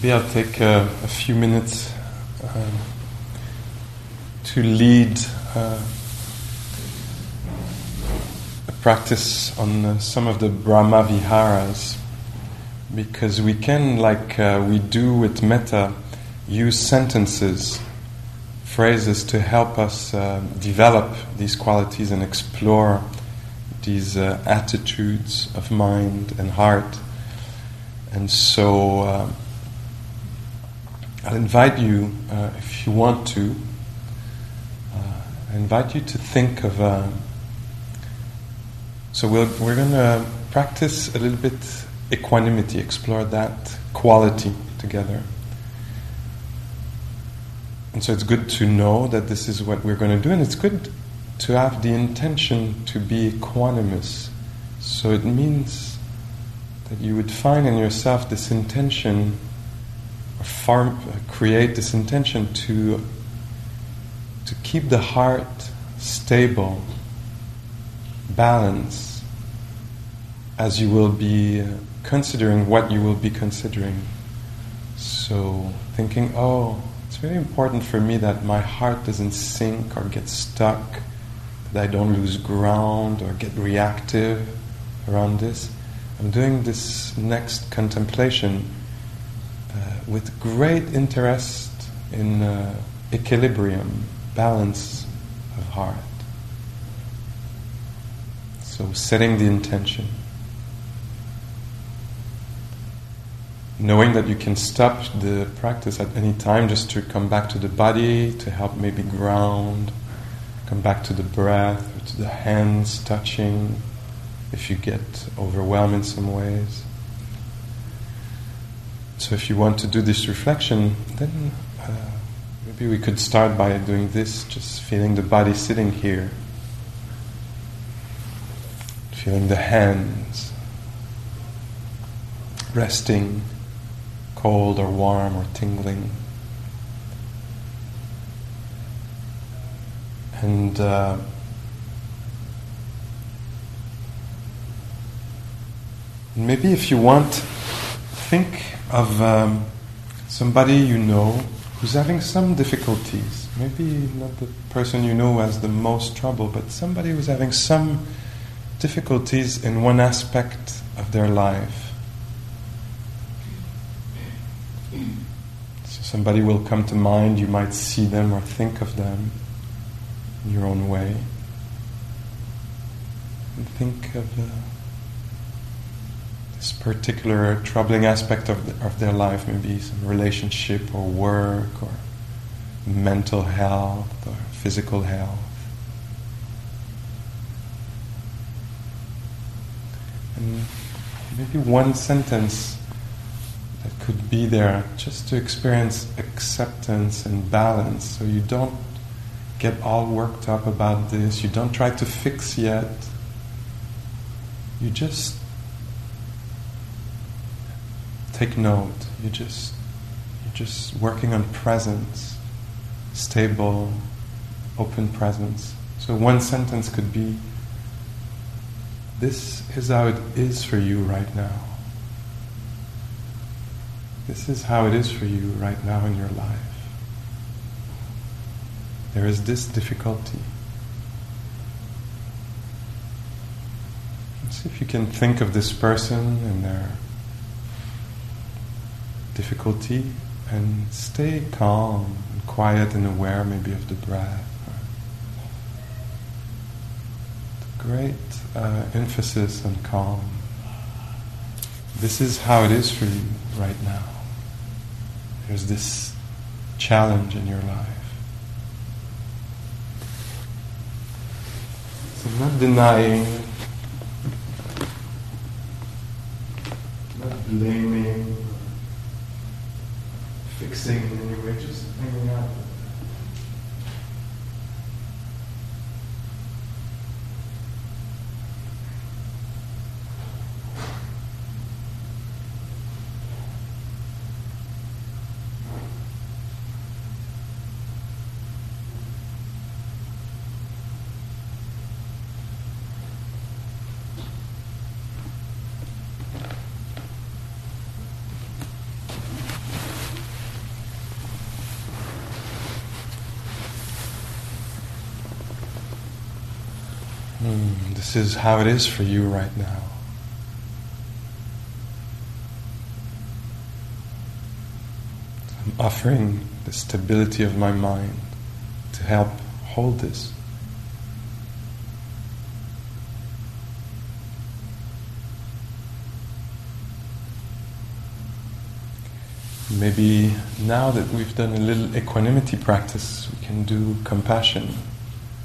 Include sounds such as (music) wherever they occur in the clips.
Maybe I'll take uh, a few minutes um, to lead uh, a practice on uh, some of the Brahma Viharas because we can, like uh, we do with metta, use sentences, phrases to help us uh, develop these qualities and explore these uh, attitudes of mind and heart. And so I'll invite you, uh, if you want to, uh, I invite you to think of. Uh, so we'll, we're going to practice a little bit equanimity, explore that quality together. And so it's good to know that this is what we're going to do, and it's good to have the intention to be equanimous. So it means that you would find in yourself this intention, farm, create this intention to, to keep the heart stable, balanced, as you will be considering what you will be considering. So, thinking, oh, it's very important for me that my heart doesn't sink or get stuck, that I don't lose ground or get reactive around this. I'm doing this next contemplation with great interest in uh, equilibrium, balance of heart. So, setting the intention. knowing that you can stop the practice at any time just to come back to the body, to help maybe ground, come back to the breath, to the hands touching if you get overwhelmed in some ways. So, if you want to do this reflection, then uh, maybe we could start by doing this, just feeling the body sitting here, feeling the hands resting cold or warm or tingling. And uh, maybe if you want, think of um, somebody you know who's having some difficulties. Maybe not the person you know has the most trouble, but somebody who's having some difficulties in one aspect of their life. So somebody will come to mind, you might see them or think of them in your own way. And think of uh, this particular troubling aspect of, the, of their life, maybe some relationship or work or mental health or physical health. And maybe one sentence that could be there just to experience acceptance and balance so you don't get all worked up about this, you don't try to fix yet. You just take note. You just you're just working on presence, stable, open presence. So one sentence could be this is how it is for you right now. This is how it is for you right now in your life. There is this difficulty. Let's see if you can think of this person and their difficulty and stay calm and quiet and aware maybe of the breath. Great uh, emphasis on calm. This is how it is for you right now. There's this challenge in your life. So, not denying, not blaming, fixing in any way, just hanging out. This is how it is for you right now. I'm offering the stability of my mind to help hold this. Maybe now that we've done a little equanimity practice, we can do compassion.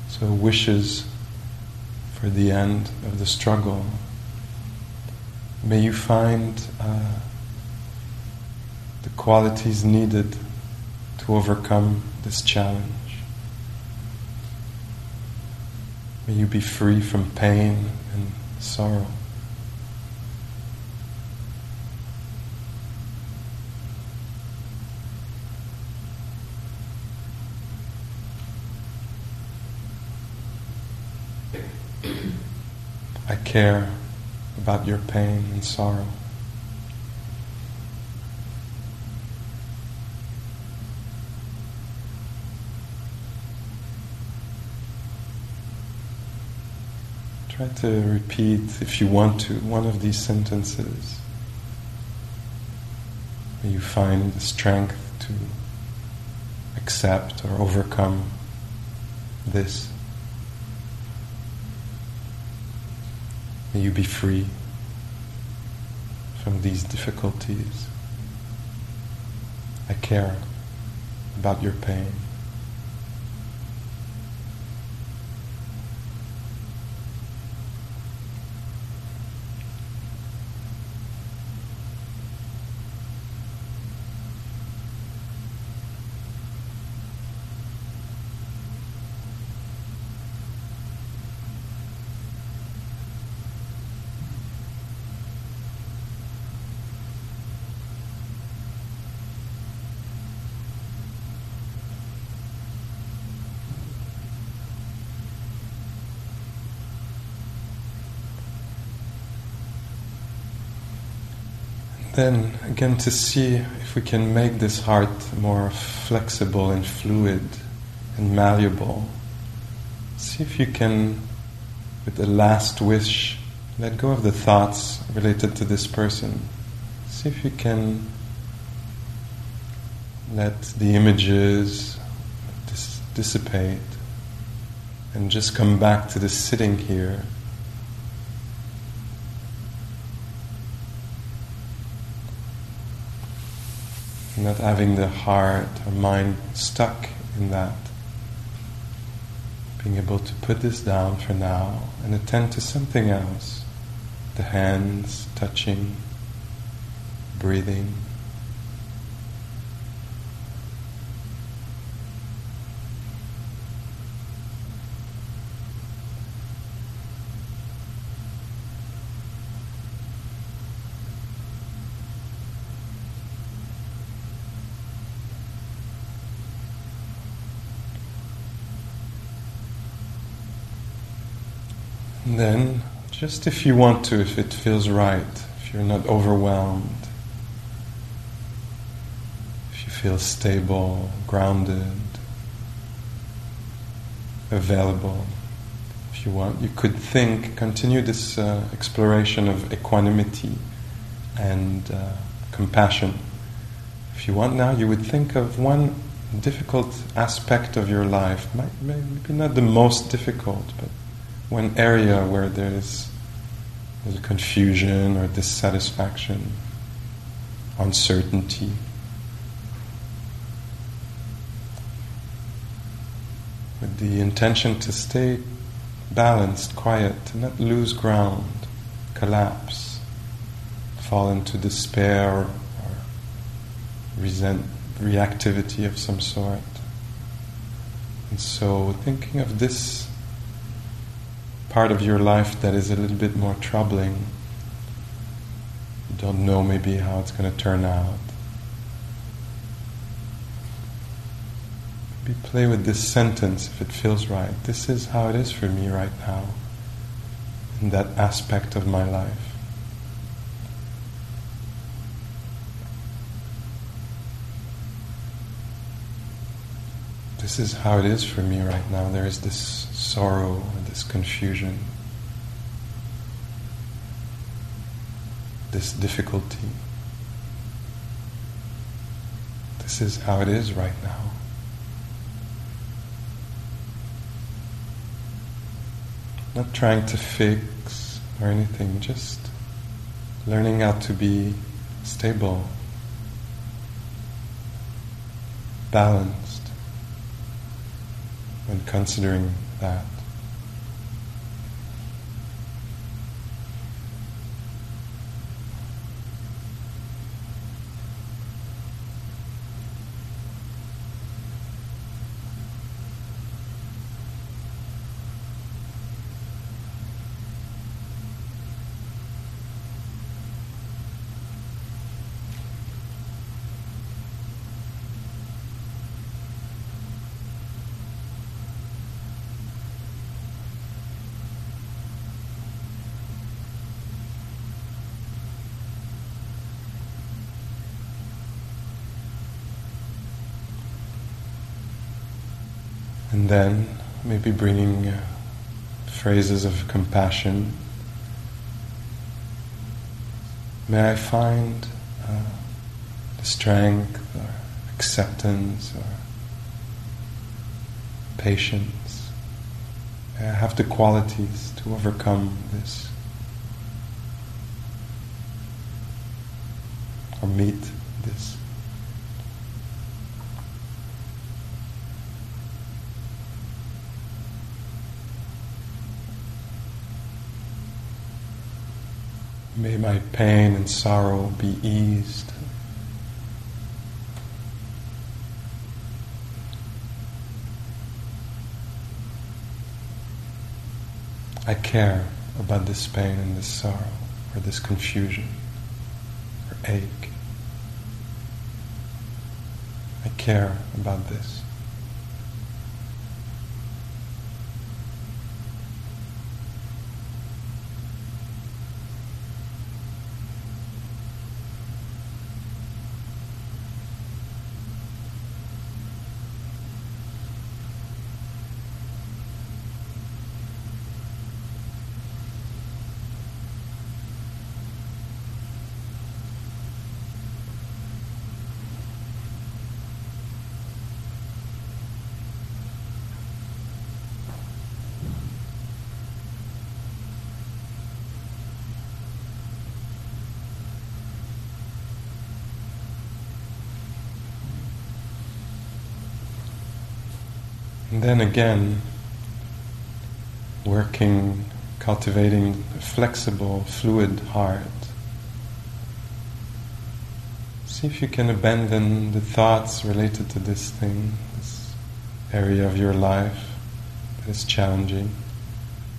So, wishes for the end of the struggle. May you find uh, the qualities needed to overcome this challenge. May you be free from pain and sorrow. I care about your pain and sorrow. Try to repeat, if you want to, one of these sentences. May you find the strength to accept or overcome this. May you be free from these difficulties. I care about your pain. Then again to see if we can make this heart more flexible and fluid and malleable. See if you can, with the last wish, let go of the thoughts related to this person. See if you can let the images dis- dissipate and just come back to the sitting here not having the heart or mind stuck in that. Being able to put this down for now and attend to something else. The hands touching, breathing. And then, just if you want to, if it feels right, if you're not overwhelmed, if you feel stable, grounded, available, if you want, you could think, continue this uh, exploration of equanimity and uh, compassion. If you want now, you would think of one difficult aspect of your life, maybe not the most difficult, but one area where there's, there's confusion or dissatisfaction, uncertainty. With the intention to stay balanced, quiet, to not lose ground, collapse, fall into despair or, or resent reactivity of some sort. And so, thinking of this part of your life that is a little bit more troubling, you don't know maybe how it's going to turn out. Maybe play with this sentence if it feels right. This is how it is for me right now, in that aspect of my life. This is how it is for me right now. There is this sorrow, this confusion, this difficulty. This is how it is right now. Not trying to fix or anything, just learning how to be stable, balanced considering that. And then maybe bringing uh, phrases of compassion. May I find uh, the strength or acceptance or patience. May I have the qualities to overcome this or meet this. May my pain and sorrow be eased. I care about this pain and this sorrow, or this confusion, or ache. I care about this. And then again, working, cultivating a flexible, fluid heart. See if you can abandon the thoughts related to this thing, this area of your life that is challenging.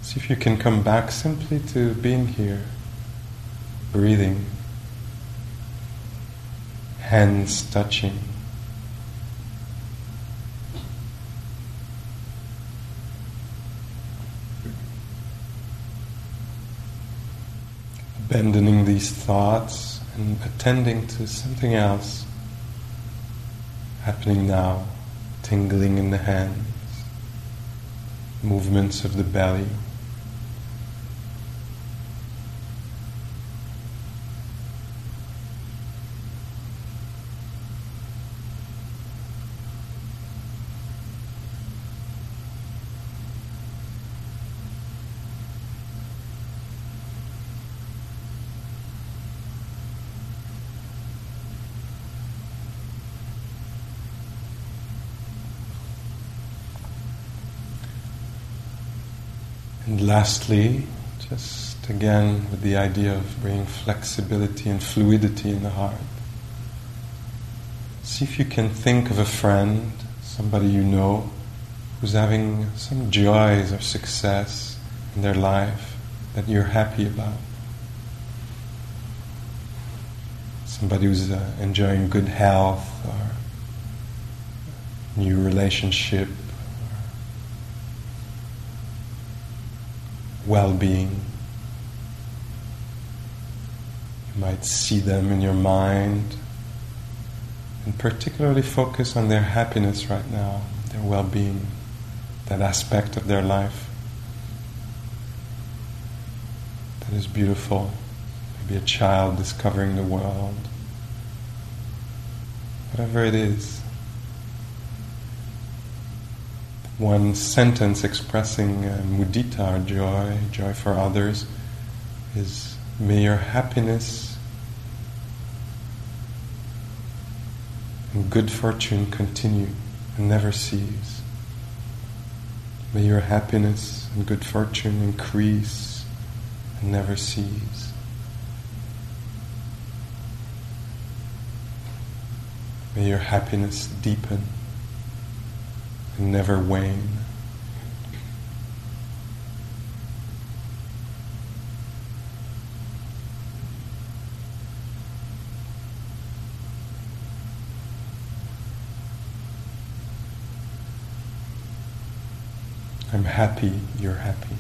See if you can come back simply to being here, breathing, hands touching. Abandoning these thoughts and attending to something else happening now, tingling in the hands, movements of the belly. And lastly, just again, with the idea of bringing flexibility and fluidity in the heart. See if you can think of a friend, somebody you know, who's having some joys or success in their life that you're happy about. Somebody who's uh, enjoying good health or new relationship, well being. You might see them in your mind and particularly focus on their happiness right now, their well being, that aspect of their life that is beautiful. Maybe a child discovering the world. Whatever it is. One sentence expressing uh, mudita, or joy, joy for others, is May your happiness and good fortune continue and never cease. May your happiness and good fortune increase and never cease. May your happiness deepen and never wane. I'm happy you're happy.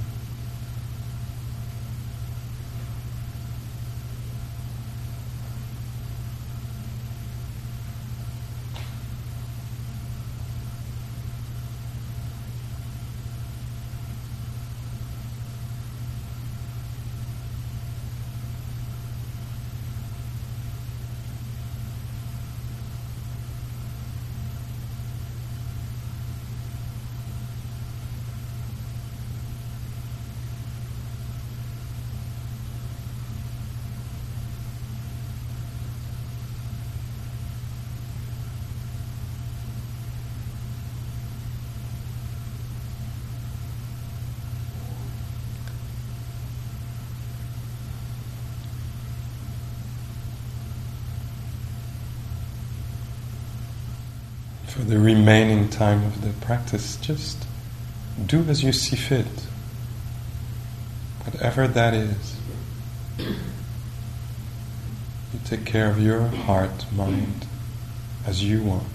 For the remaining time of the practice, just do as you see fit, whatever that is. You take care of your heart, mind, as you want.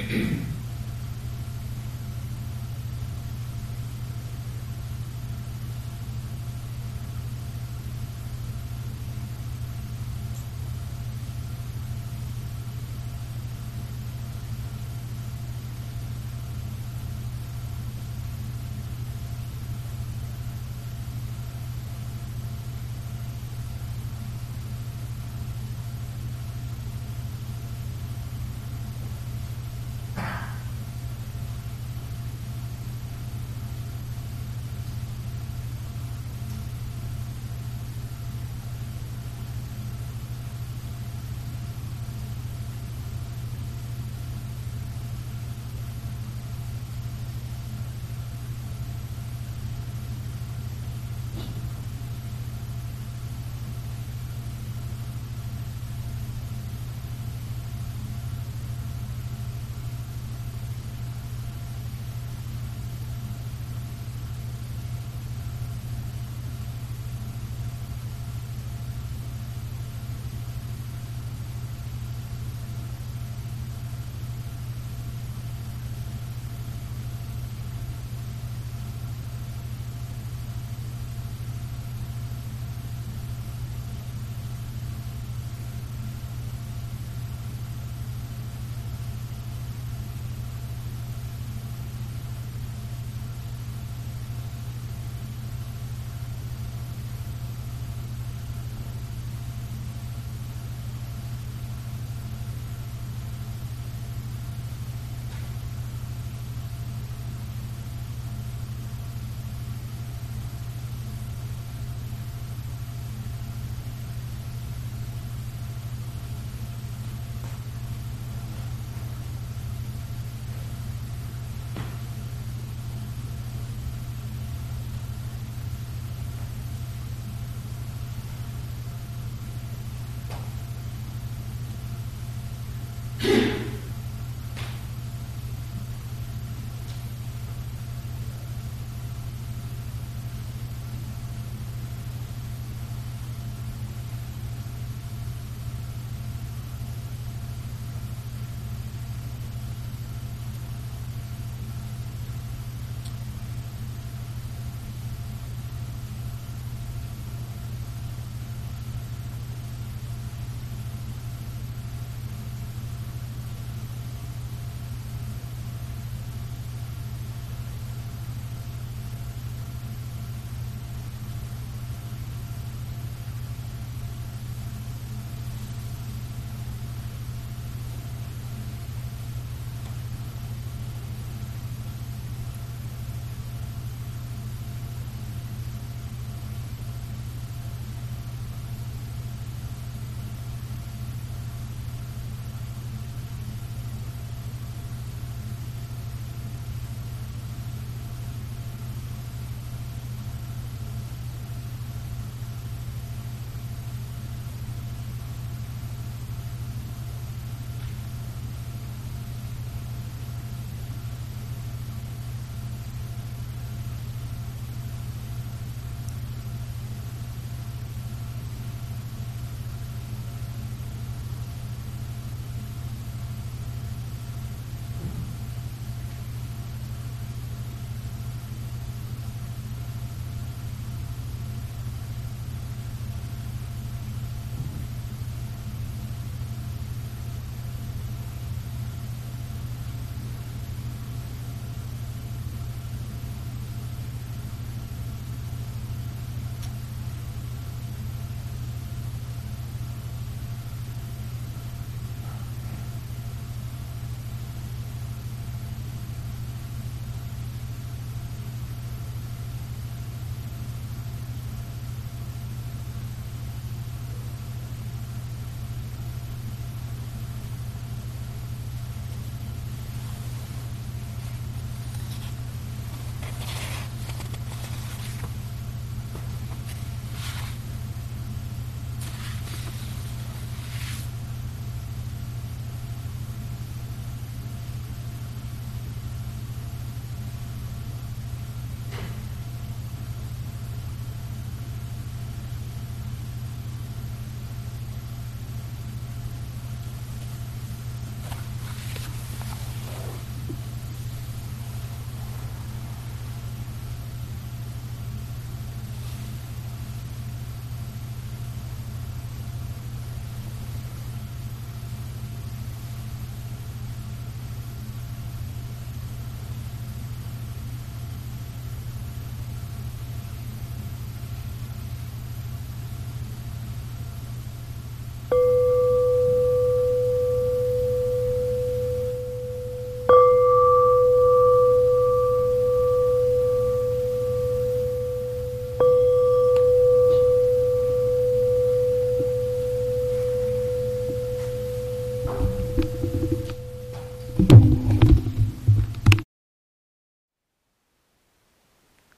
Thank (clears throat) you.